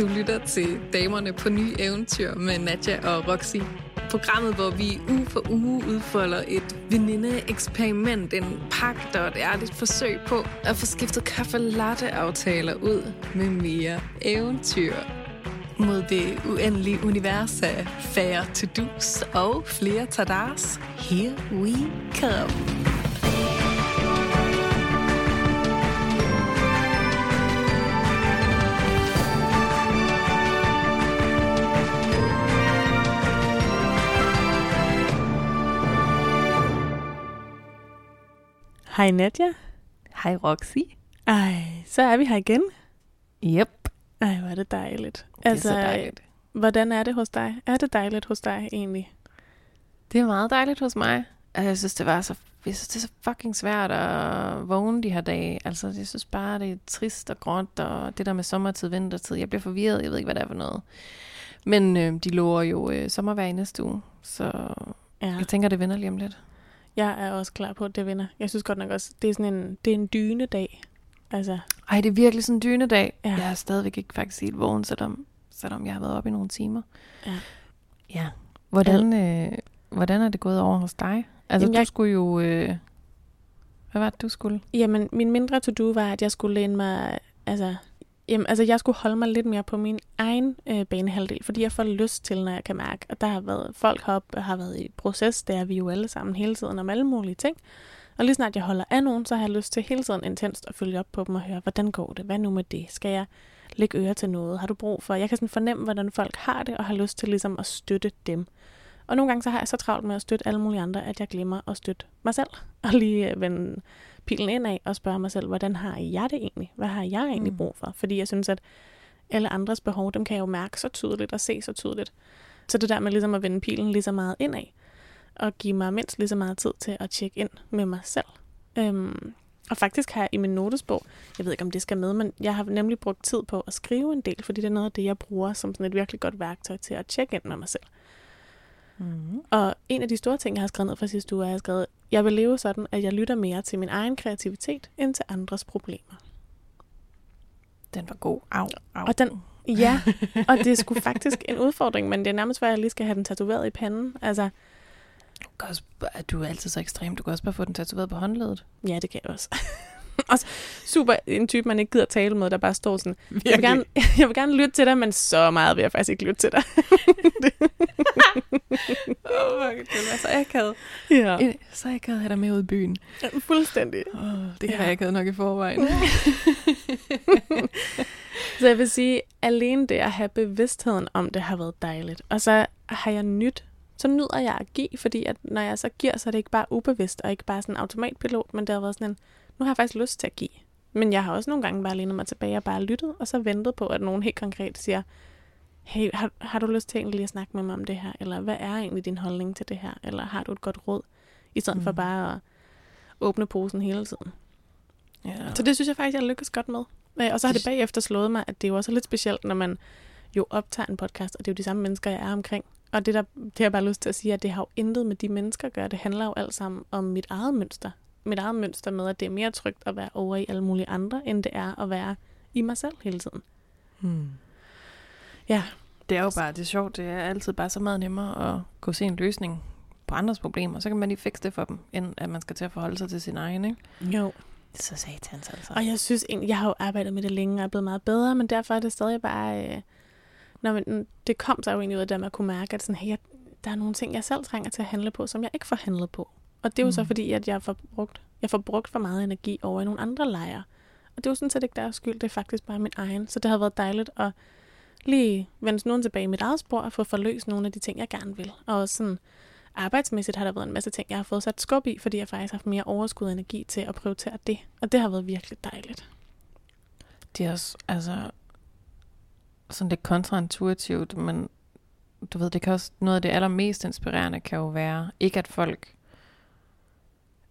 Du lytter til Damerne på Nye Eventyr med Nadja og Roxy. Programmet, hvor vi uge for uge udfolder et veninde-eksperiment, en pagt og et ærligt forsøg på at få skiftet kaffe latte aftaler ud med mere eventyr. Mod det uendelige univers af færre to-dos og flere tadars. Here we come. Hej Nadja. Hej Roxy. Ej, så er vi her igen. Yep. Ej, hvor er det dejligt. Det er altså, så dejligt. Hvordan er det hos dig? Er det dejligt hos dig egentlig? Det er meget dejligt hos mig. Altså, jeg synes, det var så, jeg synes, det er så fucking svært at vågne de her dage. Altså, jeg synes bare, det er trist og gråt, og det der med sommertid, vintertid. Jeg bliver forvirret, jeg ved ikke, hvad det er for noget. Men øh, de lover jo øh, sommervejr i næste uge, så ja. jeg tænker, det vender lige om lidt. Jeg er også klar på, at det vinder. Jeg synes godt nok også, det er sådan en, det er en dyne dag. Altså. Ej, det er virkelig sådan en dyne dag. Ja. Jeg er stadigvæk ikke faktisk helt vågen, selvom, selvom jeg har været oppe i nogle timer. Ja. Ja. Hvordan, øh, hvordan er det gået over hos dig? Altså, Jamen, jeg... du skulle jo... Øh, hvad var det, du skulle? Jamen, min mindre to-do var, at jeg skulle læne mig... Altså, Jamen, altså, jeg skulle holde mig lidt mere på min egen øh, banehalvdel, fordi jeg får lyst til, når jeg kan mærke, at der har været folk heroppe, har været i proces, der er vi jo alle sammen hele tiden om alle mulige ting. Og lige snart jeg holder af nogen, så har jeg lyst til hele tiden intenst at følge op på dem og høre, hvordan går det? Hvad nu med det? Skal jeg lægge øre til noget? Har du brug for? Jeg kan sådan fornemme, hvordan folk har det, og har lyst til ligesom at støtte dem. Og nogle gange så har jeg så travlt med at støtte alle mulige andre, at jeg glemmer at støtte mig selv. Og lige øh, vende pilen ind af og spørge mig selv, hvordan har jeg det egentlig? Hvad har jeg egentlig mm. brug for? Fordi jeg synes, at alle andres behov, dem kan jeg jo mærke så tydeligt og se så tydeligt. Så det der med ligesom at vende pilen lige så meget ind af, og give mig mindst lige så meget tid til at tjekke ind med mig selv. Øhm, og faktisk har jeg i min notesbog, jeg ved ikke om det skal med, men jeg har nemlig brugt tid på at skrive en del, fordi det er noget af det, jeg bruger som sådan et virkelig godt værktøj til at tjekke ind med mig selv. Mm. Og en af de store ting, jeg har skrevet ned fra sidste uge, er, at jeg har skrevet, jeg vil leve sådan, at jeg lytter mere til min egen kreativitet, end til andres problemer. Den var god. Au, au. Og den, ja, og det er sgu faktisk en udfordring, men det er nærmest, at jeg lige skal have den tatoveret i panden. Altså, du, kan også, du er altid så ekstrem. Du kan også bare få den tatoveret på håndledet. Ja, det kan jeg også. også super en type, man ikke gider tale med, der bare står sådan, jeg vil, gerne, jeg vil gerne lytte til dig, men så meget vil jeg faktisk ikke lytte til dig. Åh, oh, det var så akavet. Ja. Så akavet at have dig med ud i byen. Ja, fuldstændig. Oh, det har jeg akavet nok i forvejen. så jeg vil sige, alene det at have bevidstheden om det har været dejligt. Og så har jeg nyt så nyder jeg at give, fordi at når jeg så giver, så er det ikke bare ubevidst, og ikke bare sådan en automatpilot, men det har været sådan en, nu har jeg faktisk lyst til at give. Men jeg har også nogle gange bare lænet mig tilbage og bare lyttet, og så ventet på, at nogen helt konkret siger, hey, har, har du lyst til egentlig at snakke med mig om det her? Eller hvad er egentlig din holdning til det her? Eller har du et godt råd? I stedet mm. for bare at åbne posen hele tiden. Ja. Så det synes jeg faktisk, jeg lykkes godt med. Og så har det bagefter slået mig, at det er jo også lidt specielt, når man jo optager en podcast, og det er jo de samme mennesker, jeg er omkring. Og det, der, det har jeg bare lyst til at sige, at det har jo intet med de mennesker at gøre. Det handler jo alt sammen om mit eget mønster mit eget mønster med, at det er mere trygt at være over i alle mulige andre, end det er at være i mig selv hele tiden. Hmm. Ja. Det er jo bare, det er sjovt, det er altid bare så meget nemmere at gå se en løsning på andres problemer, så kan man lige fikse det for dem, end at man skal til at forholde sig til sin egen, ikke? Jo. Det så satans altså. Og jeg synes egentlig, jeg har jo arbejdet med det længe og er blevet meget bedre, men derfor er det stadig bare, øh, når man, det kom så jo egentlig ud af det, at man kunne mærke, at sådan, hey, der er nogle ting, jeg selv trænger til at handle på, som jeg ikke får handlet på. Og det er jo mm. så fordi, at jeg får brugt, jeg får brugt for meget energi over i nogle andre lejre. Og det er jo sådan set ikke deres skyld, det er faktisk bare min egen. Så det har været dejligt at lige vende nogen tilbage i mit eget spor og få forløst nogle af de ting, jeg gerne vil. Og også sådan arbejdsmæssigt har der været en masse ting, jeg har fået sat skub i, fordi jeg faktisk har haft mere overskud og energi til at prioritere det. Og det har været virkelig dejligt. Det er også, altså, sådan lidt kontraintuitivt, men du ved, det kan også, noget af det allermest inspirerende kan jo være, ikke at folk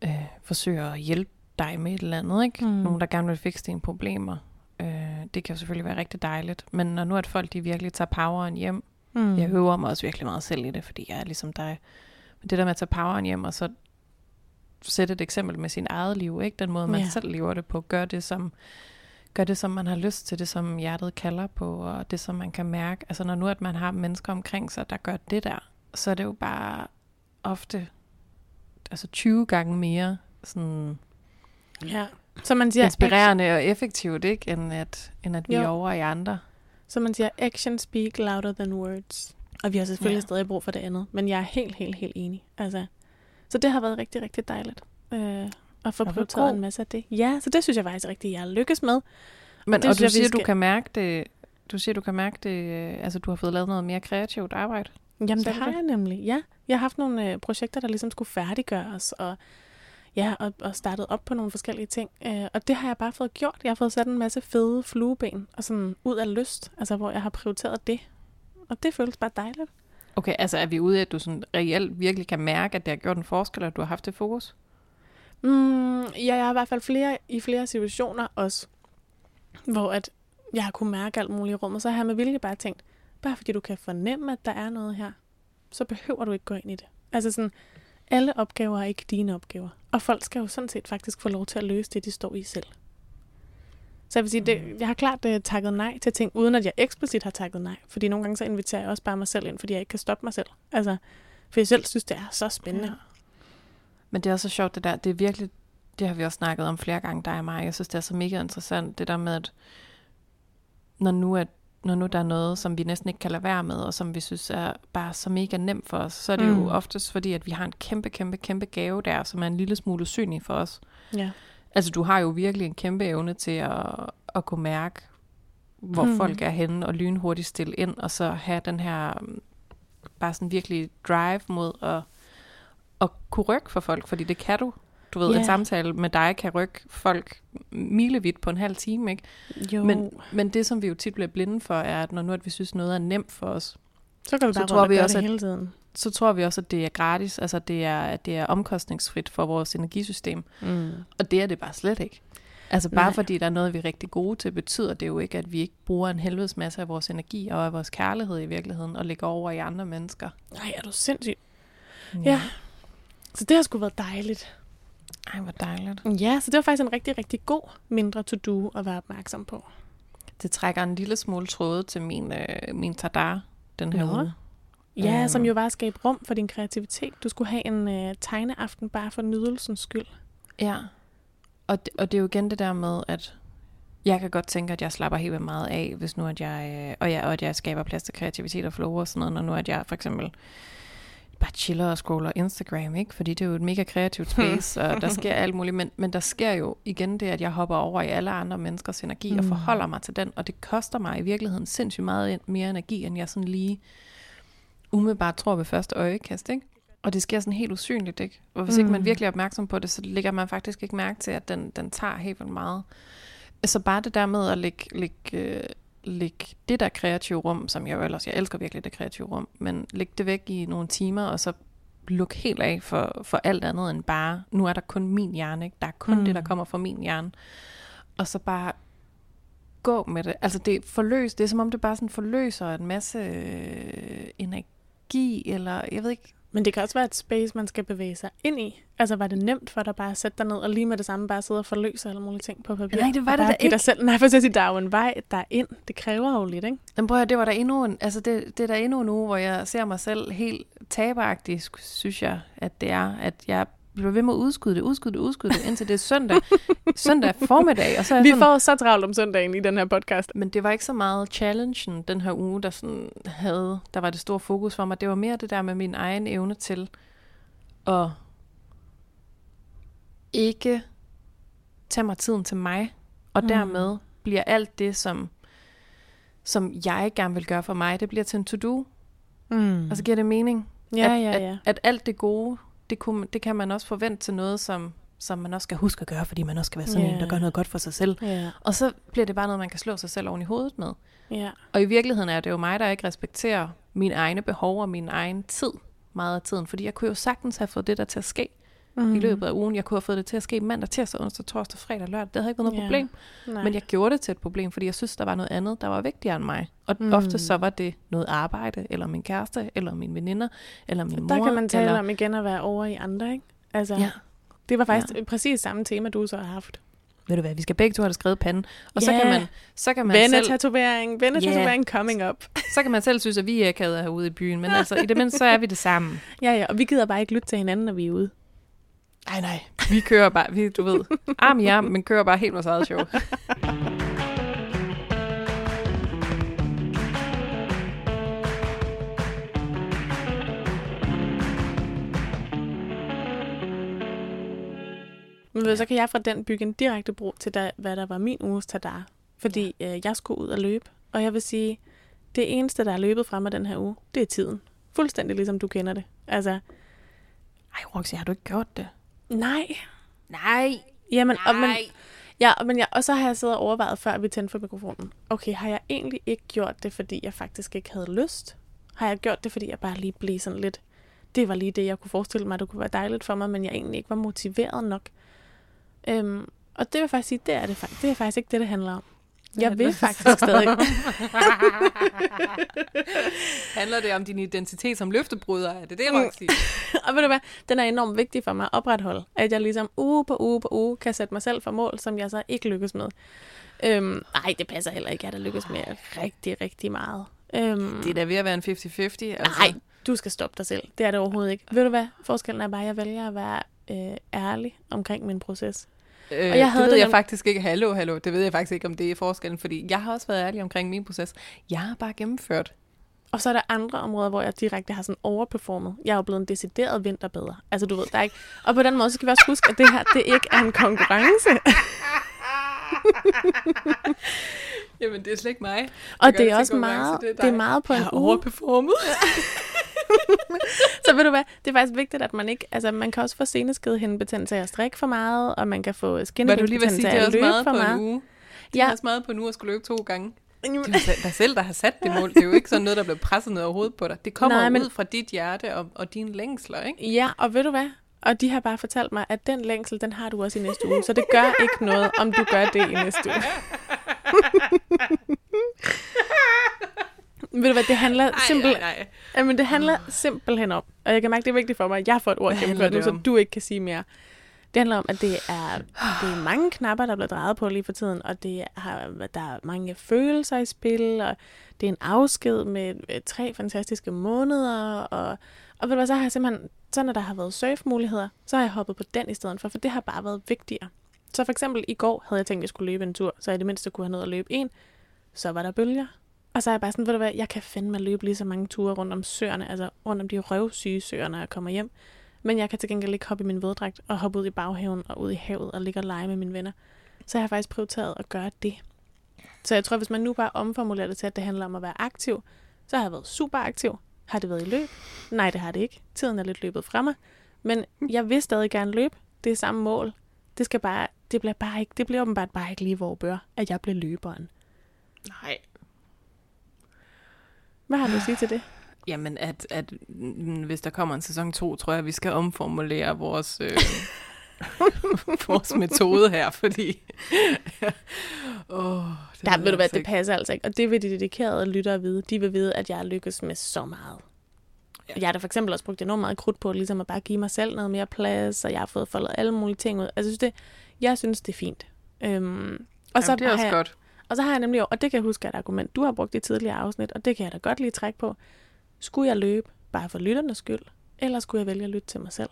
øh, forsøger at hjælpe dig med et eller andet, ikke? Mm. Nogen, der gerne vil fikse dine problemer. Øh, det kan jo selvfølgelig være rigtig dejligt. Men når nu at folk de virkelig tager poweren hjem, mm. jeg øver mig også virkelig meget selv i det, fordi jeg er ligesom dig. Men det der med at tage poweren hjem, og så sætte et eksempel med sin eget liv, ikke? Den måde, man ja. selv lever det på, gør det som gør det, som man har lyst til, det som hjertet kalder på, og det, som man kan mærke. Altså når nu, at man har mennesker omkring sig, der gør det der, så er det jo bare ofte altså 20 gange mere sådan Ja. Så man siger, inspirerende og effektivt, ikke? End at, end at vi Jo. er over i andre. Så man siger, action speak louder than words. Og vi har selvfølgelig Ja. stadig brug for det andet. Men jeg er helt, helt, helt enig. Altså, så det har været rigtig, rigtig dejligt. Øh, at få prioriteret en masse af det. Ja, så det synes jeg faktisk rigtig, jeg lykkes med. Men, det og du jeg, siger, du skal- kan mærke det, du siger, du kan mærke det, øh, altså du har fået lavet noget mere kreativt arbejde. Jamen, det har jeg nemlig. Ja, jeg har haft nogle øh, projekter, der ligesom skulle færdiggøres, og ja, og, og startet op på nogle forskellige ting. Øh, og det har jeg bare fået gjort. Jeg har fået sat en masse fede flueben, og sådan ud af lyst, altså hvor jeg har prioriteret det. Og det føles bare dejligt. Okay, altså er vi ude i, at du sådan reelt virkelig kan mærke, at det har gjort en forskel, at du har haft det fokus? Mm, ja, jeg har i hvert fald flere, i flere situationer også, hvor at jeg har kunne mærke alt muligt i rummet. Så har jeg med vilje bare tænkt, bare fordi du kan fornemme, at der er noget her, så behøver du ikke gå ind i det. Altså sådan, alle opgaver er ikke dine opgaver. Og folk skal jo sådan set faktisk få lov til at løse det, de står i selv. Så jeg vil sige, det, jeg har klart uh, takket nej til ting, uden at jeg eksplicit har takket nej. Fordi nogle gange så inviterer jeg også bare mig selv ind, fordi jeg ikke kan stoppe mig selv. Altså, for jeg selv synes, det er så spændende. Ja. Men det er også så sjovt, det der. Det er virkelig, det har vi også snakket om flere gange, dig og mig. Jeg synes, det er så mega interessant, det der med, at når nu, at, når nu der er noget, som vi næsten ikke kan lade være med, og som vi synes er bare så mega nemt for os, så er det mm. Mm. jo oftest fordi, at vi har en kæmpe, kæmpe, kæmpe gave der, som er en lille smule usynlig for os. Ja. Altså, du har jo virkelig en kæmpe evne til at, at kunne mærke, hvor mm. Folk er henne, og lynhurtigt stille ind, og så have den her um, bare sådan virkelig drive mod at, at kunne rykke for folk, fordi det kan du. Du ved, Ja. en samtale med dig kan rykke folk milevidt på en halv time, ikke? Jo. Men, men det, som vi jo tit bliver blinde for, er, at når nu at vi synes, noget er nemt for os, Så kan vi Så bare tror vi også, det at- hele tiden. så tror vi også, at det er gratis, altså det er, at det er omkostningsfrit for vores energisystem. Mm. Og det er det bare slet ikke. Altså bare Nej. fordi der er noget, vi er rigtig gode til, betyder det jo ikke, at vi ikke bruger en helvedes masse af vores energi og af vores kærlighed i virkeligheden og lægger over i andre mennesker. Nej, er du sindssyg. Ja. Så det har sgu været dejligt. Ej, hvor dejligt. Ja, så det var faktisk en rigtig, rigtig god mindre to-do at være opmærksom på. Det trækker en lille smule tråde til min, øh, min tadar den her Nå. uge. Ja, Øhm. som jo var at skabe rum for din kreativitet. Du skulle have en øh, tegneaften bare for nydelsens skyld. Ja. Og det, og det er jo igen det der med, at jeg kan godt tænke, at jeg slapper helt vildt meget af, hvis nu at jeg, øh, og, jeg, og at jeg skaber plads til kreativitet og flow og sådan noget, når nu at jeg for eksempel bare chiller og scroller Instagram, ikke? Fordi det er jo et mega kreativt space, og der sker alt muligt. Men, men der sker jo igen det, at jeg hopper over i alle andre menneskers energi mm. og Mm. forholder mig til den, og det koster mig i virkeligheden sindssygt meget mere energi, end jeg sådan lige umiddelbart tror ved første øjekast, ikke? Og det sker sådan helt usynligt, ikke? Og hvis mm. ikke man Mm. virkelig er opmærksom på det, så lægger man faktisk ikke mærke til, at den, den tager helt vildt meget. Så bare det der med at lægge, lægge, øh, lægge det der kreative rum, som jeg jo ellers, jeg elsker virkelig det kreative rum, men lægge det væk i nogle timer, og så lukke helt af for, for alt andet end bare, nu er der kun min hjerne, ikke? Der er kun mm. Mm. det, der kommer fra min hjerne. Og så bare gå med det. Altså det forløs, det er som om det bare sådan forløser en masse øh, energi, eller jeg ved ikke, Men det kan også være et space, man skal bevæge sig ind i. Altså, var det nemt for dig bare at sætte dig ned og lige med det samme bare sidde og forløse alle mulige ting på papir? Nej, det var det da ikke. Dig selv, nej, for at sige, der er jo en vej der ind. Det kræver jo lidt, ikke? Men prøv at, det var der endnu en, altså det, det er der endnu en uge, hvor jeg ser mig selv helt taberagtig, synes jeg, at det er, at jeg bliver ved med at udskyde det, udskyde det, udskyde det, indtil det er søndag, søndag formiddag, og så er Vi sådan, får så travlt om søndagen i den her podcast. men det var ikke så meget challengen den her uge, der sådan havde, der var det store fokus for mig. Det var mere det der med min egen evne til at ikke tage mig tiden til mig, og Mm. dermed bliver alt det, som, som jeg gerne vil gøre for mig, det bliver til en to-do. Mm. Altså giver det mening? ja, at, ja, At, ja. at alt det gode, det, kunne, det kan man også forvente til noget, som, som man også skal huske at gøre, fordi man også skal være sådan Ja. en, der gør noget godt for sig selv. Ja, Og så bliver det bare noget, man kan slå sig selv oven i hovedet med. ja. Og i virkeligheden er det jo mig, der ikke respekterer mine egne behov og min egen tid meget af tiden. Fordi jeg kunne jo sagtens have fået det der til at ske Mm. i løbet af ugen. Jeg kunne have fået det til at ske mandag, tirsdag, onsdag, torsdag, fredag, lørdag. Det havde ikke været noget Ja. problem. Nej. Men jeg gjorde det til et problem, fordi jeg synes, der var noget andet, der var vigtigere end mig. Og Mm. ofte så var det noget arbejde, eller min kæreste, eller mine veninder, eller min mor. der kan man tale eller... om igen at være over i andre, ikke? Altså, Ja, det var faktisk ja. præcis samme tema, du så har haft. ved du hvad, vi skal begge to have skrevet panden. Og så Ja. kan man, så kan man selv, Vennetatovering, vennetatovering coming up. så kan man selv synes, at vi er akavet herude i byen. Men altså, i det mindste, så er vi det samme. Ja, ja, og vi gider bare ikke lytte til hinanden, når vi er ude. Nej, nej. Vi kører bare, vi, du ved, arm i arm, men kører bare helt vores eget show. Men så kan jeg fra den bygge en direkte bro til, da, hvad der var min uges tadar. Fordi øh, jeg skulle ud og løbe. Og jeg vil sige, det eneste, der er løbet fra mig den her uge, det er tiden. Fuldstændig ligesom du kender det. Altså, Ej, Roxy, har du ikke gjort det? Nej. Nej. Jamen, og, men, ja, men jeg, og så har jeg siddet og overvejet, før vi tændte for mikrofonen. Okay, har jeg egentlig ikke gjort det, fordi jeg faktisk ikke havde lyst? Har jeg gjort det, fordi jeg bare lige blev sådan lidt... Det var lige det, jeg kunne forestille mig, det kunne være dejligt for mig, men jeg egentlig ikke var motiveret nok. Øhm, og det vil jeg faktisk sige, det er, det, det er faktisk ikke det, det handler om. Jeg vil faktisk stadig. Handler det om din identitet som løftebryder? Er det det, Mm. Roxy? og ved du hvad, den er enormt vigtig for mig at opretholde. At jeg ligesom uge på uge på uge kan sætte mig selv for mål, som jeg så ikke lykkes med. Øhm, nej, det passer heller ikke. Jeg der lykkes med rigtig, rigtig meget. Øhm, Det er da ved at være en 50-50. Altså. Nej, du skal stoppe dig selv. Det er det overhovedet ikke. Ved du hvad? Forskellen er bare, at jeg vælger at være øh, ærlig omkring min proces. Øh, Og jeg det havde ved det jeg nem- faktisk ikke. Hallo, hallo. Det ved jeg faktisk ikke, om det er forskellen, fordi jeg har også været ærlig omkring min proces. Jeg har bare gennemført. Og så er der andre områder, hvor jeg direkte har sådan overperformet. Jeg er jo blevet en decideret vinterbedre. Altså du ved, der er ikke... Og på den måde, så skal vi også huske, at det her, det ikke er en konkurrence. Jamen, det er slet ikke mig. Og det er også meget, det er det er meget på Jeg en har uge. overperformet. Så ved du hvad, det er faktisk vigtigt, at man ikke... Altså, man kan også få seneskedehindebetændelse af at strikke for meget, og man kan få skinnebetændelse af er at også løbe meget for på en meget. uge. Det er Ja. også meget på uge at skulle løbe to gange. Det er jo dig selv, der har sat det mål. Det er jo ikke sådan noget, der bliver presset ned over hovedet på dig. Det kommer Nej, men- ud fra dit hjerte og, og dine længsler, ikke? Ja, og ved du hvad? Og de har bare fortalt mig, at den længsel, den har du også i næste uge. Så det gør ikke noget, om du gør det i næste uge. ved du hvad, det handler simpelthen... nej. Jamen, det handler simpelthen om, og jeg kan mærke, det er vigtigt for mig, at jeg får et ord gennemført nu, så du ikke kan sige mere. Det handler om, at det er, det er mange knapper, der bliver drejet på lige for tiden, og det har, der er mange følelser i spil, og det er en afsked med øh, tre fantastiske måneder, og, og ved du hvad, så har jeg simpelthen, så når der har været surfmuligheder, så har jeg hoppet på den i stedet for, for det har bare været vigtigere. Så for eksempel i går havde jeg tænkt, at jeg skulle løbe en tur, så jeg i det mindste kunne have nået at løbe en. Så var der bølger, og så er jeg bare sådan, ved du hvad, jeg kan fandme løbe lige så mange ture rundt om søerne, altså rundt om de røvsyge søer, når jeg kommer hjem. Men jeg kan til gengæld ikke hoppe i min våddragt og hoppe ud i baghaven og ud i havet og ligge og lege med mine venner. Så jeg har faktisk prioriteret at gøre det. Så jeg tror, hvis man nu bare omformulerer det til, at det handler om at være aktiv, så har jeg været super aktiv. Har det været i løb? Nej, det har det ikke. Tiden er lidt løbet fra mig. Men jeg vil stadig gerne løbe. Det er samme mål. Det skal bare, det bliver bare ikke, det bliver åbenbart bare ikke lige, hvor bør, at jeg bliver løberen. Nej. Hvad har du at sige til det? Jamen, at, at mm, hvis der kommer en sæson 2, tror jeg, vi skal omformulere vores, øh, vores metode her, fordi... oh, det Der ved du hvad, altså det passer altså ikke. Og det vil de dedikerede lyttere vide. De vil vide, at jeg lykkes med så meget. Ja. Jeg har da for eksempel også brugt enormt meget krudt på, ligesom at bare give mig selv noget mere plads, og jeg har fået foldet alle mulige ting ud. Altså, jeg synes det, jeg synes, det er fint. Øhm, og, så Jamen, det er også jeg, godt. Og så har jeg nemlig, og det kan jeg huske er et argument, du har brugt i tidligere afsnit, og det kan jeg da godt lige trække på. Skulle jeg løbe bare for lytternes skyld, eller skulle jeg vælge at lytte til mig selv?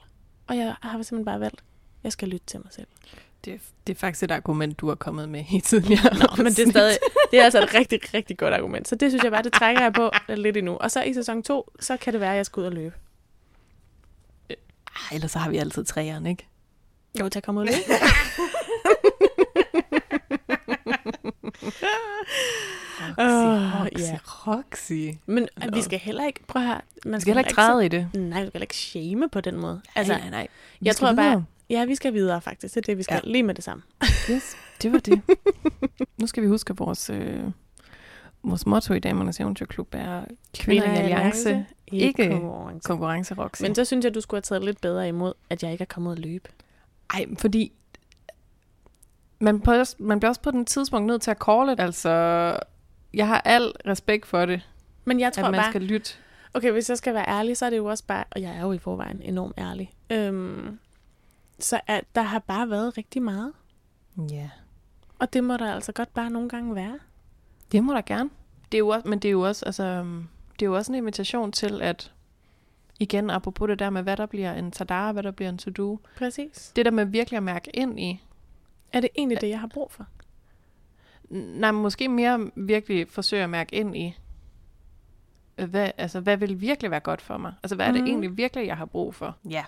Og jeg har simpelthen bare valgt, jeg skal lytte til mig selv. Det, er- det er faktisk et argument, du har kommet med i tidligere Nå, men det er stadig, det er altså et rigtig, rigtig godt argument. Så det synes jeg bare, det trækker jeg på lidt endnu. Og så i sæson 2, så kan det være, at jeg skal ud og løbe. Ej, ellers så har vi altid træerne, ikke? Jo, til at komme ud og løbe. Åh, Roxy, ja. Roxy. Men Nå. vi skal heller ikke, prøv at høre, man Vi skal heller ikke træde i det. Nej, vi skal heller ikke shame på den måde. Altså, nej, nej, nej. Vi jeg skal tror bare- videre. ja, vi skal videre faktisk. Det er det, vi skal Ja. lige med det samme. Yes, det var det. nu skal vi huske, at vores, øh, vores motto i Damernes Eventyrklub er Kvinder i Alliance, ikke konkurrence. konkurrence Roxy. Men så synes jeg, du skulle have taget lidt bedre imod, at jeg ikke er kommet at løbe. Ej, fordi man, på, man bliver også på den tidspunkt nødt til at call it. Altså, jeg har al respekt for det, Men jeg tror at man bare, skal lytte. Okay, hvis jeg skal være ærlig, så er det jo også bare, og jeg er jo i forvejen enormt ærlig, øhm, så at der har bare været rigtig meget. Ja. Og det må der altså godt bare nogle gange være. Det må der gerne. Det er jo også, men det er jo også, altså, øhm, det er jo også en invitation til, at igen, apropos det der med, hvad der bliver en tadara, hvad der bliver en to-do, Præcis. det der med virkelig at mærke ind i, Er det egentlig det, jeg har brug for? nej, måske mere virkelig forsøge at mærke ind i, øh, hvad, altså, hvad vil virkelig være godt for mig? Altså, hvad er det Mhm. egentlig virkelig, jeg har brug for? Ja.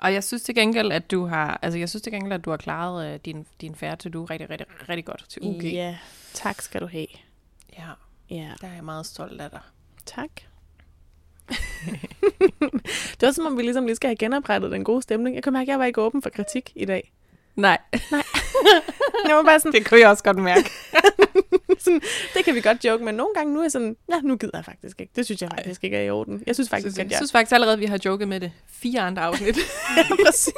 Og jeg synes til gengæld, at du har, altså, jeg synes til gengæld, at du har klaret øh, din, din færre to-do rigtig, rigtig, rigtig godt til UG. Ja, tak skal du have. ja. Ja, Der er jeg meget stolt af dig. tak. det var som om, vi ligesom lige skal have genoprettet den gode stemning. Jeg kan mærke, at jeg var ikke åben for kritik i dag. Nej, Jeg var bare sådan, det kunne jeg også godt mærke. sådan, det kan vi godt joke, men nogle gange nu er jeg sådan, ja, nu gider jeg faktisk ikke. Det synes jeg faktisk ikke er i orden. Jeg synes faktisk, Faktisk, at jeg jeg... synes faktisk allerede, at vi har joket med det. Fire andre afsnit. Ja, præcis.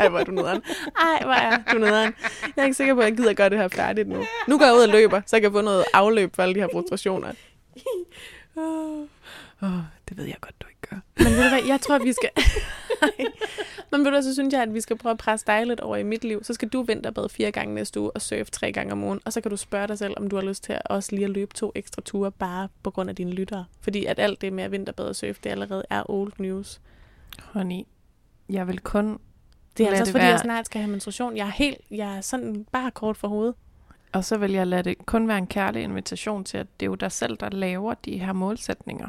Ej, hvor er du nederen. Ej, hvor er du nederen. Jeg er ikke sikker på, at jeg gider gøre det her færdigt nu. Nu går jeg ud og løber, så jeg kan få noget afløb for alle de her frustrationer. oh, det ved jeg godt, du ikke gør. Men ved du hvad, jeg tror, vi skal... Men ved du så synes jeg, at vi skal prøve at presse dig lidt over i mit liv. Så skal du vinterbade fire gange næste uge og surfe tre gange om ugen. Og så kan du spørge dig selv, om du har lyst til at også lige at løbe to ekstra ture, bare på grund af dine lyttere. Fordi at alt det med at vinterbade og surfe, det allerede er old news. Honey, jeg vil kun... Det er altså det også, fordi være. jeg snart skal have menstruation. Jeg er helt, jeg er sådan bare kort for hovedet. Og så vil jeg lade det kun være en kærlig invitation til, at det er jo dig selv, der laver de her målsætninger.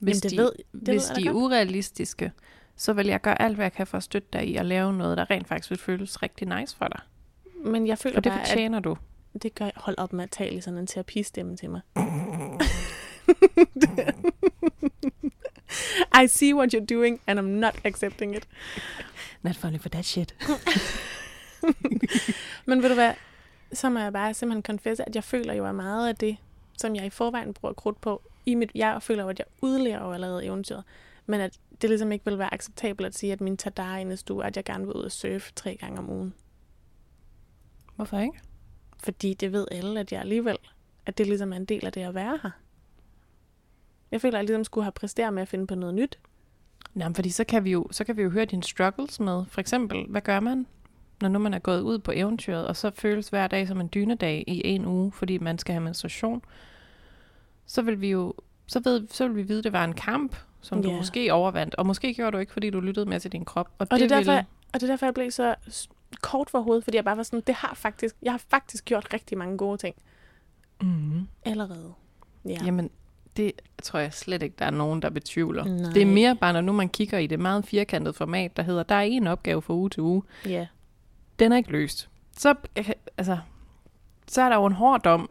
Hvis Jamen, det de, ved- det ved hvis jeg da de er urealistiske, så vil jeg gøre alt, hvad jeg kan for at støtte dig i at lave noget, der rent faktisk vil føles rigtig nice for dig. Men jeg føler For det bare, at fortjener du. det gør, hold op med at tale i sådan en terapistemme til mig. I see what you're doing, and I'm not accepting it. Not funny for that shit. Men ved du hvad, så må jeg bare simpelthen confesse, at jeg føler jo, at meget af det, som jeg i forvejen bruger krudt på, i mit, jeg føler at jeg udlærer jo allerede eventyret, men at det ligesom ikke vil være acceptabelt at sige, at min tadar i næste uge, at jeg gerne vil ud og surfe tre gange om ugen. Hvorfor ikke? Fordi det ved alle, at jeg alligevel, at det ligesom er en del af det at være her. Jeg føler, at jeg ligesom skulle have præsteret med at finde på noget nyt. Jamen, fordi så kan, vi jo, så kan vi jo høre dine struggles med. For eksempel, hvad gør man, når nu man er gået ud på eventyret, og så føles hver dag som en dynedag i en uge, fordi man skal have menstruation. Så vil vi jo så, ved, så vil vi vide, at det var en kamp, som du Ja. måske overvandt. Og måske gjorde du ikke, fordi du lyttede mere til din krop. Og, Og det, er vil, derfor, jeg, og det er derfor, jeg blev så kort for hovedet, fordi jeg bare var sådan, det har faktisk, jeg har faktisk gjort rigtig mange gode ting mm, allerede. Ja. Jamen, det tror jeg slet ikke, der er nogen, der betvivler. Nej. Det er mere bare, når nu man kigger i det meget firkantede format, der hedder, der er en opgave fra uge til uge. ja. Den er ikke løst. Så, altså, så er der jo en hård dom.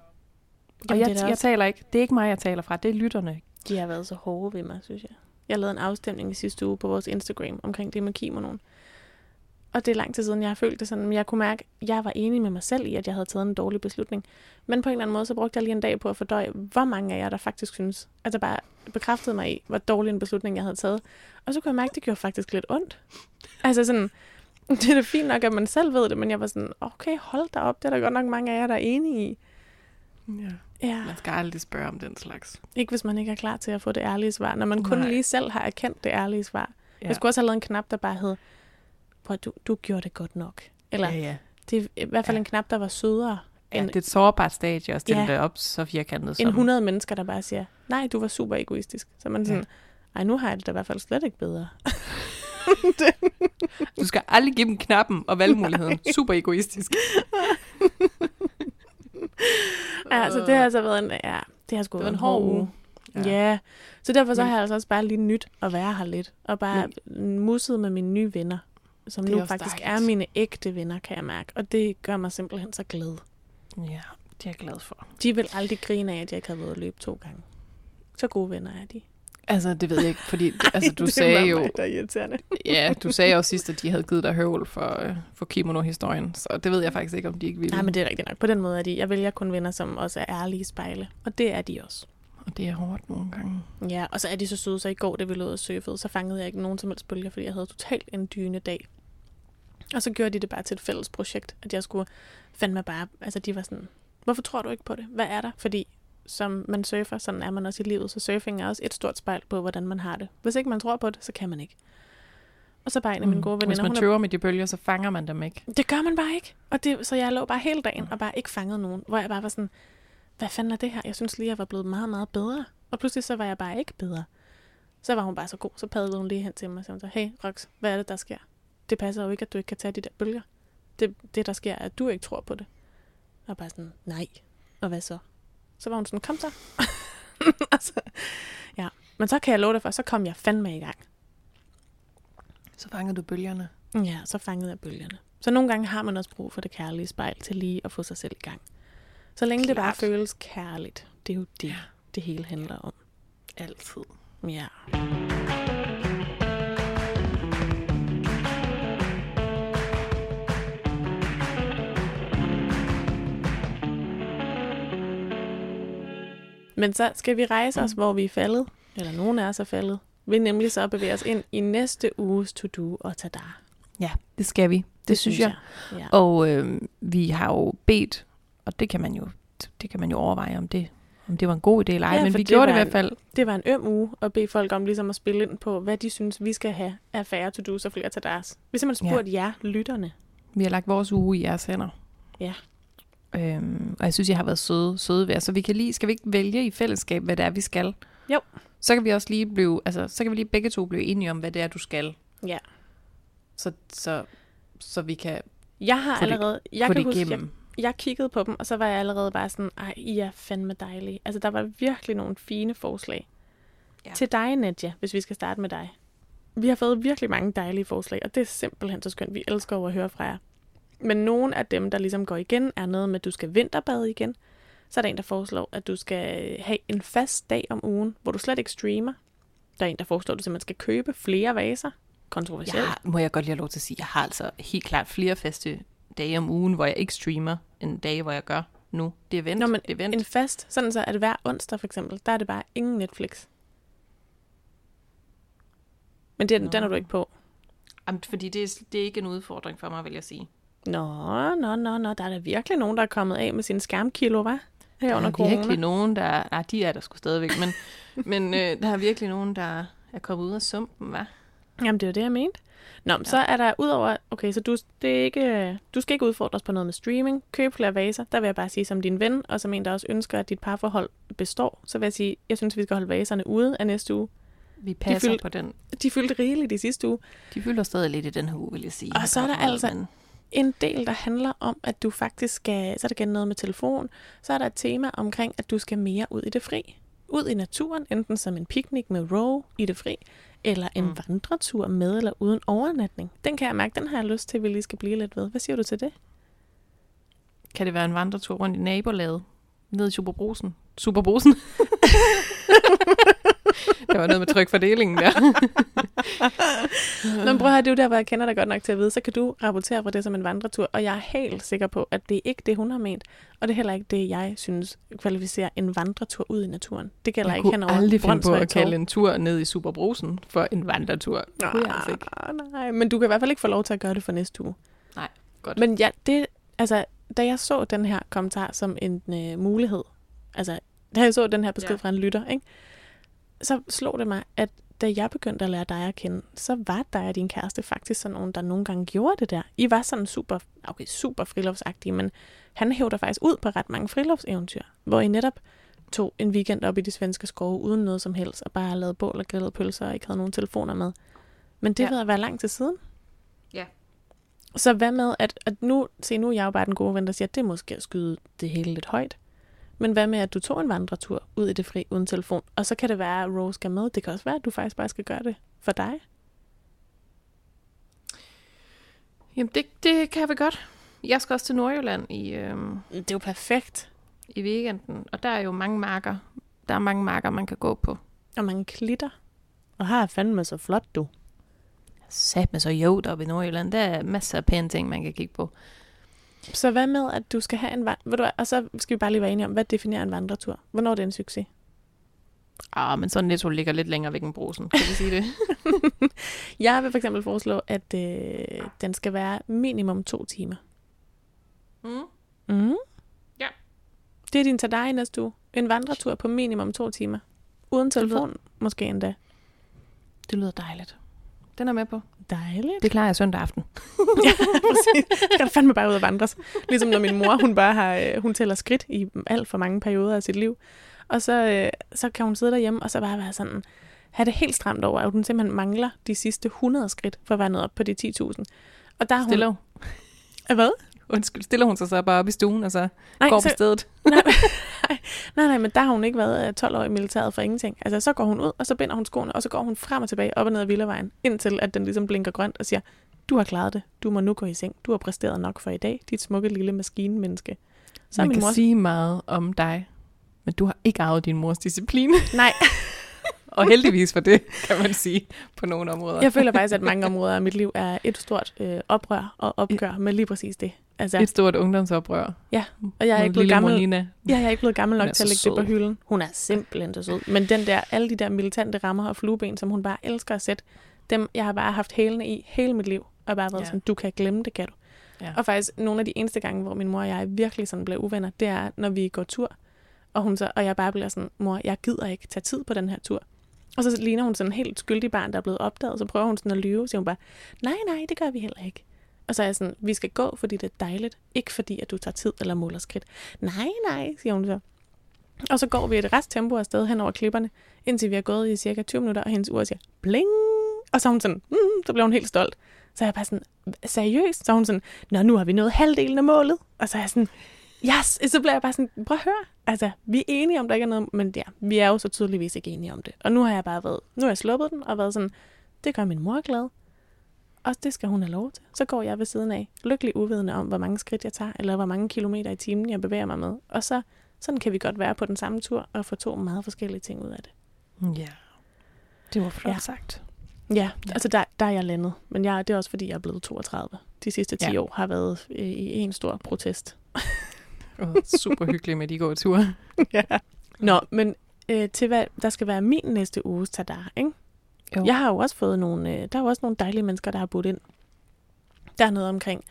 Og Jamen, jeg, da jeg også- taler ikke, det er ikke mig, jeg taler fra, det er lytterne. De har været så hårde ved mig, synes jeg. Jeg lavede en afstemning i sidste uge på vores Instagram omkring det med kimonoen. Og det er lang tid siden, jeg har følt det sådan, men jeg kunne mærke, at jeg var enig med mig selv i, at jeg havde taget en dårlig beslutning. Men på en eller anden måde, så brugte jeg lige en dag på at fordøje, hvor mange af jer, der faktisk synes, at der bare bekræftede mig i, hvor dårlig en beslutning, jeg havde taget. Og så kunne jeg mærke, at det gjorde faktisk lidt ondt. Altså sådan, det er da fint nok, at man selv ved det, men jeg var sådan, okay, hold da op, det er der godt nok mange af jer, der er enige i. Ja. Ja. Man skal aldrig spørge om den slags. Ikke hvis man ikke er klar til at få det ærlige svar. Når man kun Nej. lige selv har erkendt det ærlige svar. Ja. Ja. Jeg skulle også have lavet en knap, der bare hed, du, du gjorde det godt nok. Eller ja, ja, ja. det er i hvert fald Ja. en knap, der var sødere ja end, det er et sårbart stadie at stille Ja. ja. det op så firkantet som. 100 mennesker, der bare siger, nej, du var super egoistisk. Så man sådan, ej, nu har jeg det da i hvert fald slet ikke bedre. Du skal aldrig give dem knappen og valgmuligheden. Super egoistisk. Ja, altså det har altså været en, ja, det har sgu Det været en hård uge. Ja. ja. Så derfor så Men- har jeg altså også bare lige nyt at være her lidt. Og bare musset med mine nye venner. Som nu faktisk dejligt. er mine ægte venner, kan jeg mærke. Og det gør mig simpelthen så glad. Ja, det er jeg glad for. De vil aldrig grine af, at jeg ikke har været at løbe to gange. Så gode venner er de. Altså, det ved jeg ikke, fordi altså, du det sagde jo, mig, der er irriterende. ja, du sagde jo sidst, at de havde givet dig høvl for, øh, for kimono-historien, så det ved jeg faktisk ikke, om de ikke ville. Nej, men det er rigtigt nok. På den måde er de. Jeg vælger kun venner, som også er ærlige spejle. Og det er de også. Og det er hårdt nogle gange. Ja, og så er de så søde, så i går, da vi lå og surfede, så fangede jeg ikke nogen som helst bølger, fordi jeg havde totalt en dyne dag. Og så gjorde de det bare til et fælles projekt, at jeg skulle fandme bare, altså de var sådan, hvorfor tror du ikke på det? Hvad er der? Fordi som man surfer, sådan er man også i livet, så surfing er også et stort spejl på, hvordan man har det. Hvis ikke man tror på det, så kan man ikke. Og så bare en af mine gode Mm. Hvis veninder, man hun er tøver med de bølger, så fanger man dem ikke. Det gør man bare ikke. Og det, så jeg lå bare hele dagen og bare ikke fanget nogen. Hvor jeg bare var sådan, hvad fanden er det her? Jeg synes lige, jeg var blevet meget, meget bedre. Og pludselig så var jeg bare ikke bedre. Så var hun bare så god. Så padlede hun lige hen til mig og sagde, hey Rox, hvad er det, der sker? Det passer jo ikke, at du ikke kan tage de der bølger. Det, det der sker, er, at du ikke tror på det. Og bare sådan, nej. Og hvad så? Så var hun sådan, kom så. altså, ja. Men så kan jeg love dig for, så kom jeg fandme i gang. Så fanger du bølgerne. Ja, så fangede jeg bølgerne. Så nogle gange har man også brug for det kærlige spejl til lige at få sig selv i gang. Så længe det bare Klart. føles kærligt. Det er jo det, det hele handler om. Altid. Ja. Men så skal vi rejse os, hvor vi er faldet, eller nogen af os er faldet. Vi nemlig så bevæge os ind i næste uges to-do og tada. Ja, det skal vi. Det, det synes jeg. jeg. Ja. Og øh, vi har jo bedt, og det kan man jo, det kan man jo overveje, om det, om det var en god idé eller ej, Ja, men vi det gjorde det i hvert fald. Det var en øm uge at bede folk om ligesom at spille ind på, hvad de synes, vi skal have af færre to-dos og flere til deres. Vi har simpelthen Ja. spurgt jer, lytterne. Vi har lagt vores uge i jeres hænder. Ja. Øhm, og jeg synes, jeg har været søde, søde ved. Så vi kan lige, skal vi ikke vælge i fællesskab, hvad det er, vi skal? Jo. Så kan vi også lige blive, altså, så kan vi lige begge to blive enige om, hvad det er, du skal. Ja. Så, så, så vi kan Jeg har Få det- allerede, jeg få kan det huske, jeg, jeg kiggede på dem, og så var jeg allerede bare sådan, ej, I er fandme dejlige. Altså, der var virkelig nogle fine forslag. Ja. Til dig, Nadja, hvis vi skal starte med dig. Vi har fået virkelig mange dejlige forslag, og det er simpelthen så skønt. Vi elsker over at høre fra jer. Men nogle af dem, der ligesom går igen, er noget med, at du skal vinterbade igen. Så er der en, der foreslår, at du skal have en fast dag om ugen, hvor du slet ikke streamer. Der er en, der foreslår, at du simpelthen skal købe flere vaser. Kontroversielt. Jeg har, må jeg godt lige have lov til at sige, jeg har altså helt klart flere faste dage om ugen, hvor jeg ikke streamer, end dage, hvor jeg gør nu. Det er vent, Nå, men det er vent. En fast, sådan så, at hver onsdag for eksempel, der er det bare ingen Netflix. Men den, Nå. den er du ikke på. Jamen, fordi det er, det er ikke en udfordring for mig, vil jeg sige. Nå, nå, nå, nå, der er da virkelig nogen, der er kommet af med sine skærmkilo, hva'? Her Der under er corona. virkelig nogen, der... Nej, de er der sgu stadigvæk, men, men øh, der er virkelig nogen, der er kommet ud af sumpen, hva'? Jamen, det er det, jeg mente. Nå, men så er der udover... Okay, så du, det er ikke, du skal ikke udfordres på noget med streaming. Køb flere vaser. Der vil jeg bare sige som din ven, og som en, der også ønsker, at dit parforhold består. Så vil jeg sige, jeg synes, vi skal holde vaserne ude af næste uge. Vi passer fyldte- på den. De fyldte rigeligt i sidste uge. De fylder stadig lidt i den her uge, vil jeg sige. Og så er der altså- en del, der handler om, at du faktisk skal, så er der igen noget med telefon, så er der et tema omkring, at du skal mere ud i det fri. Ud i naturen, enten som en picnic med row i det fri, eller en Mm. vandretur med eller uden overnatning. Den kan jeg mærke, den har jeg lyst til, at vi lige skal blive lidt ved. Hvad siger du til det? Kan det være en vandretur rundt i nabolaget? Ned i Superbrusen? Superbrusen? der var noget med trykfordelingen der. Nå, men prøv at høre, det er jo der, hvor jeg kender dig godt nok til at vide, så kan du rapportere fra det som en vandretur, og jeg er helt sikker på, at det er ikke det, hun har ment, og det er heller ikke det, jeg synes kvalificerer en vandretur ud i naturen. Det gælder Jeg ikke kunne henover aldrig finde på at kalde en tur ned i Superbrusen for en vandretur. Kunne jeg altså ikke. Ah, nej, men du kan i hvert fald ikke få lov til at gøre det for næste uge. Nej, godt. Men ja, det, altså, da jeg så den her kommentar som en øh, mulighed, altså, da jeg så den her besked ja. fra en lytter, ikke, så slog det mig, at da jeg begyndte at lære dig at kende, så var dig og din kæreste faktisk sådan nogen, der nogle gange gjorde det der. I var sådan super, okay, super friluftsagtige, men han hævder faktisk ud på ret mange friluftseventyr, hvor I netop tog en weekend op i de svenske skove uden noget som helst, og bare lavede bål og grillede pølser og ikke havde nogen telefoner med. Men det Ja. ved at være lang tid siden. Ja. Så hvad med, at, at nu, se nu er jeg jo bare den gode ven, der siger, at det er måske at skyde det hele lidt højt. Men hvad med, at du tog en vandretur ud i det fri uden telefon, og så kan det være, at Rose skal med. Det kan også være, at du faktisk bare skal gøre det for dig. Jamen, det, det kan jeg vel godt. Jeg skal også til Nordjylland i, øhm, Det er jo perfekt. i weekenden, og der er jo mange marker. Der er mange marker, man kan gå på. Og mange klitter. Og her er fandme så flot, du. Sat med så jo deroppe i Nordjylland. Der er masser af pæne ting, man kan kigge på. Så hvad med, at du skal have en vand... Ved du hvad, og så skal vi bare lige være enige om, hvad definerer en vandretur? Hvornår er det en succes? Ah, men så Netto ligger lidt længere væk end brusen. Kan vi sige det? Jeg vil for eksempel foreslå, at øh, den skal være minimum to timer. Mm. Mm. Ja. Det er din dig næste uge. En vandretur på minimum to timer. Uden lyder- telefon, måske endda. Det lyder dejligt. Den er med på. Dejligt. Det klarer jeg søndag aften. ja, præcis. Skal du fandme bare ud og vandres. Ligesom når min mor, hun bare har, øh, hun tæller skridt i alt for mange perioder af sit liv. Og så, øh, så kan hun sidde derhjemme, og så bare være sådan, have det helt stramt over, at hun simpelthen mangler de sidste 100 skridt for at være nået op på de 10.000. Og der er hun... Øh, Hvad? Undskyld, stiller hun sig så bare op i stuen, og så Nej, går på så, stedet? nej, nej, nej, men der har hun ikke været øh, 12 år i militæret for ingenting. Altså, så går hun ud, og så binder hun skoene, og så går hun frem og tilbage op og ned ad Villavejen, indtil at den ligesom blinker grønt og siger, du har klaret det, du må nu gå i seng, du har præsteret nok for i dag, dit smukke lille maskinmenneske. Så Man kan mor... sige meget om dig, men du har ikke arvet din mors disciplin. Nej, og heldigvis for det, kan man sige, på nogle områder. jeg føler faktisk, at mange områder af mit liv er et stort øh, oprør og opgør med lige præcis det. Altså, Et stort ungdomsoprør. og jeg er ikke blevet gammel, Molina. Ja, jeg er ikke blevet gammel nok til at lægge det på sød. hylden. Hun er simpelthen så sød. Men den der, alle de der militante rammer og flueben, som hun bare elsker at sætte, dem jeg har bare haft hælene i hele mit liv. Og bare været Ja. ja. sådan, du kan glemme det, kan du. Ja. Og faktisk nogle af de eneste gange, hvor min mor og jeg virkelig sådan blev uvenner, det er, når vi går tur. Og, hun så, og jeg bare bliver sådan, mor, jeg gider ikke tage tid på den her tur. Og så ligner hun sådan en helt skyldig barn, der er blevet opdaget. Så prøver hun sådan at lyve, så siger hun bare, nej, nej, det gør vi heller ikke. Og så er jeg sådan, vi skal gå, fordi det er dejligt. Ikke fordi, at du tager tid eller måler skridt. Nej, nej, siger hun så. Og så går vi et resttempo afsted hen over klipperne, indtil vi har gået i cirka 20 minutter, og hendes ur siger, bling! Og så er hun sådan, mm, så bliver hun helt stolt. Så er jeg bare sådan, seriøst? Så er hun sådan, nå, nu har vi nået halvdelen af målet. Og så er jeg sådan, yes! Så bliver jeg bare sådan, prøv at høre. Altså, vi er enige om, der ikke er noget, men ja, vi er jo så tydeligvis ikke enige om det. Og nu har jeg bare været, nu har jeg sluppet den og været sådan, det gør min mor glad. Og det skal hun have lov til. Så går jeg ved siden af, lykkelig uvidende om, hvor mange skridt jeg tager, eller hvor mange kilometer i timen jeg bevæger mig med. Og så sådan kan vi godt være på den samme tur og få to meget forskellige ting ud af det. Ja, det var flot Ja. sagt. Ja, Ja. altså der, der er jeg landet. Men jeg, det er også fordi, jeg er blevet 32. De sidste 10 Ja. år har været øh, i en stor protest. Oh, super hyggeligt med, de går ture. ja. Nå, men øh, til hvad der skal være min næste uges tadar, ikke? Jo. Jeg har jo også fået nogle, øh, der er jo også nogle dejlige mennesker, der har budt ind. Der er noget omkring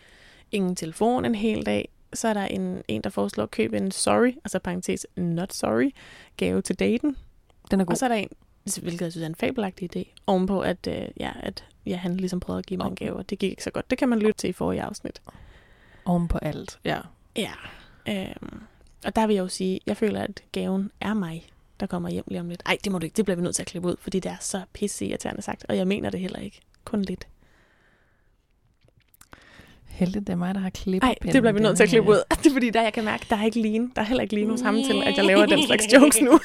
ingen telefon en hel dag. Så er der en, en der foreslår at købe en sorry, altså parentes not sorry, gave til daten. Den er god. Og så er der en, hvilket jeg synes er en fabelagtig idé, ovenpå at, øh, ja, at ja, han ligesom prøvede at give mig en gave, og det gik ikke så godt. Det kan man lytte til i forrige afsnit. Oven på alt. Ja. Ja. Øhm, og der vil jeg jo sige, jeg føler, at gaven er mig, der kommer hjem lige om lidt. Ej, det må du ikke. Det bliver vi nødt til at klippe ud, fordi det er så pisse irriterende sagt, og jeg mener det heller ikke. Kun lidt. Heldigt, det er mig, der har klippet Nej, det bliver vi nødt til at klippe ud. Det er fordi, der jeg kan mærke, der er ikke lige, der er heller ikke lige hos ham til, at jeg laver den slags jokes nu.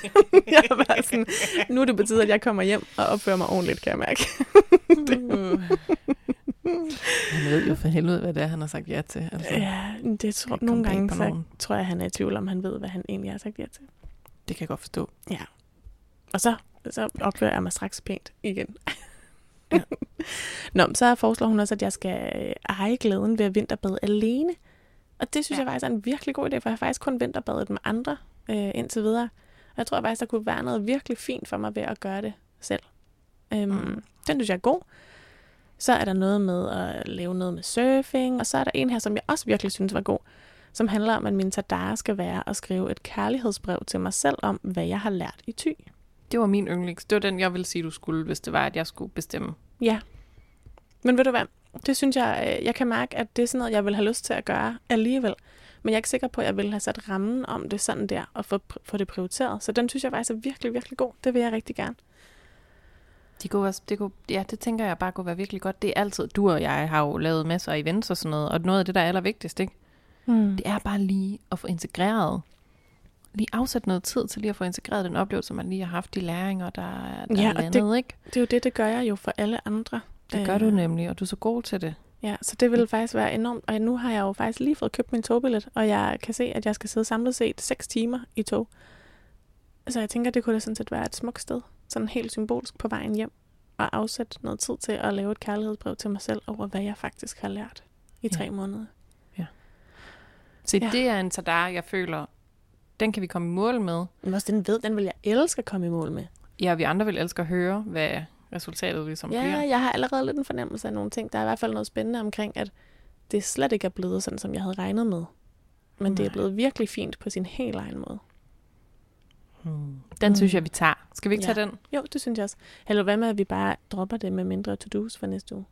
jeg er bare sådan, nu er det tide, at jeg kommer hjem og opfører mig ordentligt, kan jeg mærke. Han ved jo for helvede, hvad det er, han har sagt ja til. Altså, Ja, det tror, nogle gange, på så tror jeg, han er i tvivl om, han ved, hvad han egentlig har sagt ja til. Det kan jeg godt forstå. Og så, så opfører jeg mig straks pænt igen. ja. Nå, så foreslår hun også, at jeg skal øh, eje glæden ved at vinterbade alene. Og det synes Ja. ja. jeg faktisk er en virkelig god idé, for jeg har faktisk kun vinterbadet med andre øh, indtil videre. Og jeg tror faktisk, der kunne være noget virkelig fint for mig ved at gøre det selv. Øhm, mm. Den synes jeg er god. Så er der noget med at lave noget med surfing, og så er der en her, som jeg også virkelig synes var god, som handler om, at min tadar skal være at skrive et kærlighedsbrev til mig selv om, hvad jeg har lært i ty. Det var min yndlings. Det var den, jeg ville sige, du skulle, hvis det var, at jeg skulle bestemme. Ja. Men ved du hvad? Det synes jeg, øh, jeg kan mærke, at det er sådan noget, jeg vil have lyst til at gøre alligevel. Men jeg er ikke sikker på, at jeg vil have sat rammen om det sådan der, og få, få det prioriteret. Så den synes jeg faktisk er virkelig, virkelig god. Det vil jeg rigtig gerne. De kunne også, det kunne, ja, det tænker jeg bare kunne være virkelig godt. Det er altid, du og jeg har jo lavet masser af events og sådan noget, og noget af det, der er allervigtigst, ikke? Mm. det er bare lige at få integreret, lige afsætte noget tid til lige at få integreret den oplevelse, man lige har haft, de læringer, der, er- der Ja, er landet, ikke? Det er jo det, det gør jeg jo for alle andre. Det gør Øh, du nemlig, og du er så god til det. Ja, så det vil faktisk være enormt. Og nu har jeg jo faktisk lige fået købt min togbillet, og jeg kan se, at jeg skal sidde samlet set 6 timer i tog. Så jeg tænker, det kunne da sådan set være et smukt sted. Sådan helt symbolsk på vejen hjem. Og afsætte noget tid til at lave et kærlighedsbrev til mig selv over, hvad jeg faktisk har lært i Ja. tre måneder. Så Ja. det er en tadar, jeg føler, den kan vi komme i mål med. Men også den ved, den vil jeg elske at komme i mål med. Ja, vi andre vil elske at høre, hvad resultatet ligesom Ja, bliver. jeg har allerede lidt en fornemmelse af nogle ting. Der er i hvert fald noget spændende omkring, at det slet ikke er blevet sådan, som jeg havde regnet med. Men det er Nej. blevet virkelig fint på sin helt egen måde. Hmm. Den synes jeg, vi tager. Skal vi ikke Ja. tage den? Jo, det synes jeg også. Eller hvad med, at vi bare dropper det med mindre to-dos for næste uge?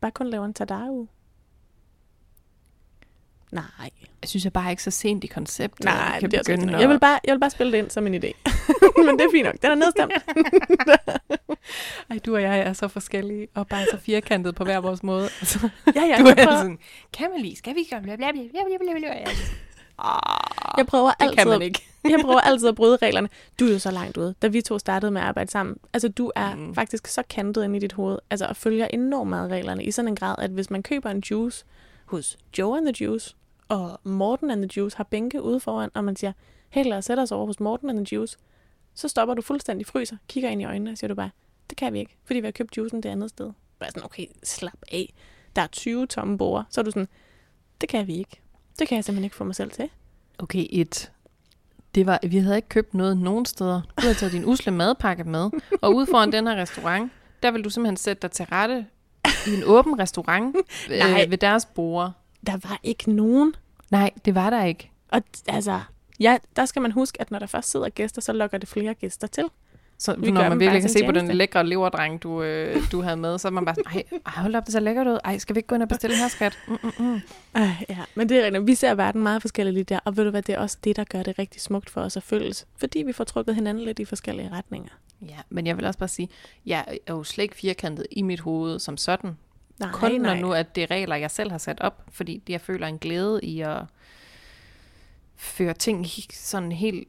Bare kun laver en tadar-uge? Nej. Jeg synes jeg bare ikke så sent i konceptet. at Nej, kan det er begynde nok. jeg, vil bare, jeg vil bare spille det ind som en idé. Men det er fint nok. Den er nedstemt. Ej, du og jeg er så forskellige, og bare så firkantet på hver vores måde. Altså, ja, ja, du er prøver, sådan, kan man lige, skal vi gøre bla bla bla bla bla bla. Jeg er sådan, "Ah, jeg prøver det altid, kan man ikke. jeg prøver altid at bryde reglerne. Du er jo så langt ude. Da vi to startede med at arbejde sammen, altså du er mm. faktisk så kantet ind i dit hoved, altså og følger enormt meget reglerne i sådan en grad, at hvis man køber en juice hos Joe and the Juice, og Morten and the Juice har bænke ude foran, og man siger, hey, lad os sætte os over hos Morten and the Juice, så stopper du fuldstændig, fryser, kigger ind i øjnene og siger du bare, det kan vi ikke, fordi vi har købt juicen det andet sted. Bare sådan, okay, slap af. Der er 20 tomme borer. Så er du sådan, det kan vi ikke. Det kan jeg simpelthen ikke få mig selv til. Okay, et. Det var, vi havde ikke købt noget nogen steder. Du havde taget din usle madpakke med, og ude foran den her restaurant, der vil du simpelthen sætte dig til rette i en åben restaurant øh, ved deres bord. Der var ikke nogen. Nej, det var der ikke. Og altså, ja, der skal man huske, at når der først sidder gæster, så lokker det flere gæster til. Så Vi når man virkelig kan se på den lækre leverdreng, du, øh, du havde med, så er man bare sådan, ej, hold op, det ser lækkert ud. Ej, skal vi ikke gå ind og bestille her, skat? Mm, mm, mm. Ej, ja, men det er rigtigt. Vi ser verden meget forskelligt lige der, og ved du hvad, det er også det, der gør det rigtig smukt for os at føles. Fordi vi får trukket hinanden lidt i forskellige retninger. Ja, men jeg vil også bare sige, jeg er jo slet ikke firkantet i mit hoved som sådan. Nej, Kun når nej. nu, at det er regler, jeg selv har sat op, fordi jeg føler en glæde i at føre ting sådan helt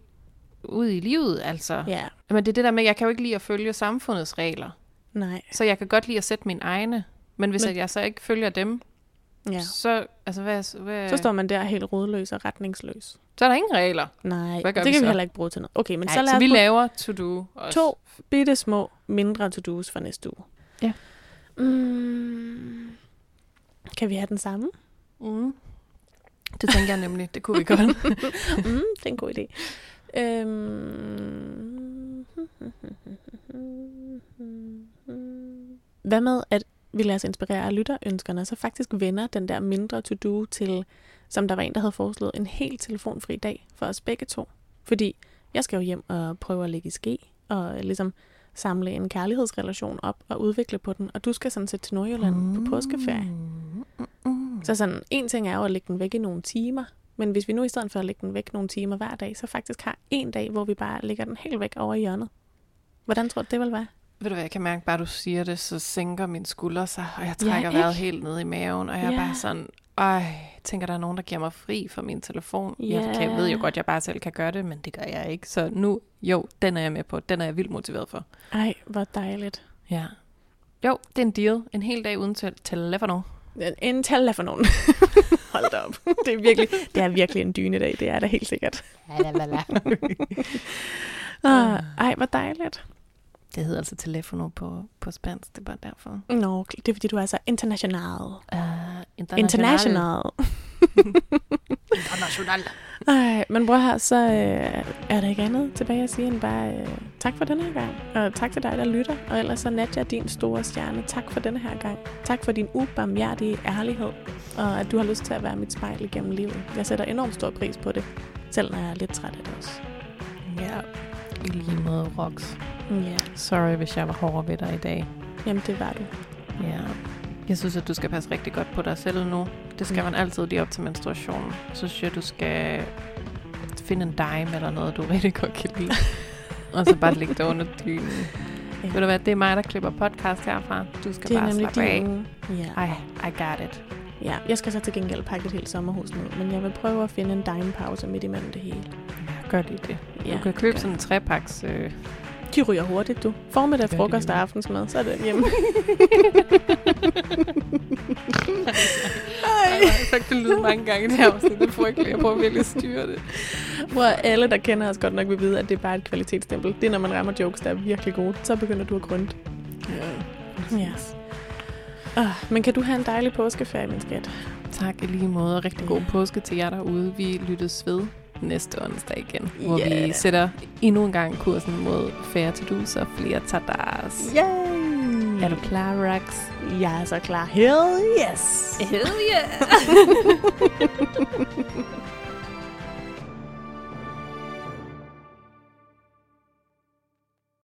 ud i livet, altså. Ja, Men det er det der med, jeg kan jo ikke lide at følge samfundets regler, nej. så jeg kan godt lide at sætte mine egne, men hvis Men- jeg så ikke følger dem, Ja. så, altså, hvad, hvad, Så står man der helt rodløs og retningsløs. så er der ingen regler. Nej, det vi kan vi så? heller ikke bruge til noget. Okay, men Nej, så lad så os vi laver to-do også. to bitte små mindre to-dos for næste uge. Ja. Mm, kan vi have den samme? Mm. Det tænker jeg nemlig, det kunne vi godt. mm, det er en god idé. Øhm... Hvad med, at vi lader os inspirere af lytterønskerne, så faktisk vender den der mindre to-do til, som der var en, der havde foreslået, en helt telefonfri dag for os begge to. Fordi jeg skal jo hjem og prøve at lægge i ske, og ligesom samle en kærlighedsrelation op og udvikle på den. Og du skal sådan set til Nordjylland mm. på påskeferie. Mm. Så sådan, en ting er jo at lægge den væk i nogle timer, men hvis vi nu i stedet for at lægge den væk nogle timer hver dag, så faktisk har en dag, hvor vi bare lægger den helt væk over i hjørnet. Hvordan tror du, det vil være? Ved du hvad, jeg kan mærke, bare du siger det, så sænker mine skuldre sig, og jeg Ja, trækker ikke? vejret helt ned i maven, og jeg er Ja. bare sådan, ej, tænker, der er nogen, der giver mig fri fra min telefon. Jeg, Ja. kan, jeg ved jo godt, jeg bare selv kan gøre det, men det gør jeg ikke. Så nu, jo, den er jeg med på. Den er jeg vildt motiveret for. Ej, hvor dejligt. Ja. Jo, det er en deal. En hel dag uden til telefon. En telefon. Hold da op. Det er, virkelig, det er virkelig en dynedag, det er da helt sikkert. Ah, ej, hvor dejligt. Det hedder altså telefono på, på spansk, det er bare derfor. Nå, det er fordi, du er så international. Uh, International. International. Ej, men bror her, så øh, er der ikke andet tilbage at sige end bare øh, tak for denne her gang. Og tak til dig, der lytter. Og ellers så Nadja, din store stjerne. Tak for denne her gang. Tak for din ubarmhjertige ærlighed. Og at du har lyst til at være mit spejl igennem livet. Jeg sætter enormt stor pris på det. Selv når jeg er lidt træt af det også. Ja, i lige måde, Rox. Ja, Sorry, hvis jeg var hårdere ved dig i dag. jamen det var du. Ja. Jeg synes, at du skal passe rigtig godt på dig selv nu. Det skal Ja. man altid lige op til menstruationen. Så synes jeg, du skal finde en dime eller noget, du rigtig godt kan lide. og så bare ligge dig under dynen. Ja. Ved du hvad, det er mig, der klipper podcast herfra. Du skal Det er bare slappe af. din uge. Ja. I, I got it. ja, jeg skal så til gengæld pakke et helt sommerhus ned. Men jeg vil prøve at finde en dime-pause midt imellem det hele. Ja, gør lige det. Ja, du kan købe sådan en trepaks... Øh, De ryger hurtigt, du. Formiddag, frokost og aftensmad, så er det hjemme. Ej, jeg har sagt det lyde mange gange i det her afsnit. Det er frygteligt. Jeg prøver virkelig at styre det. Hvor alle, der kender os godt nok, vil vide, at det er bare et kvalitetsstempel. Det er, når man rammer jokes, der er virkelig gode. Så begynder du at grønte. Ja. Ja. Ah, men kan du have en dejlig påskeferie, min skat? Tak i lige måde, og rigtig god påske til jer derude. Vi lyttes ved næste onsdag igen, hvor Yeah. vi sætter endnu en gang kursen mod færre to do's og flere tadas. Yay! Er du klar, Rax? Jeg er så klar. Hell yes! Hell yeah!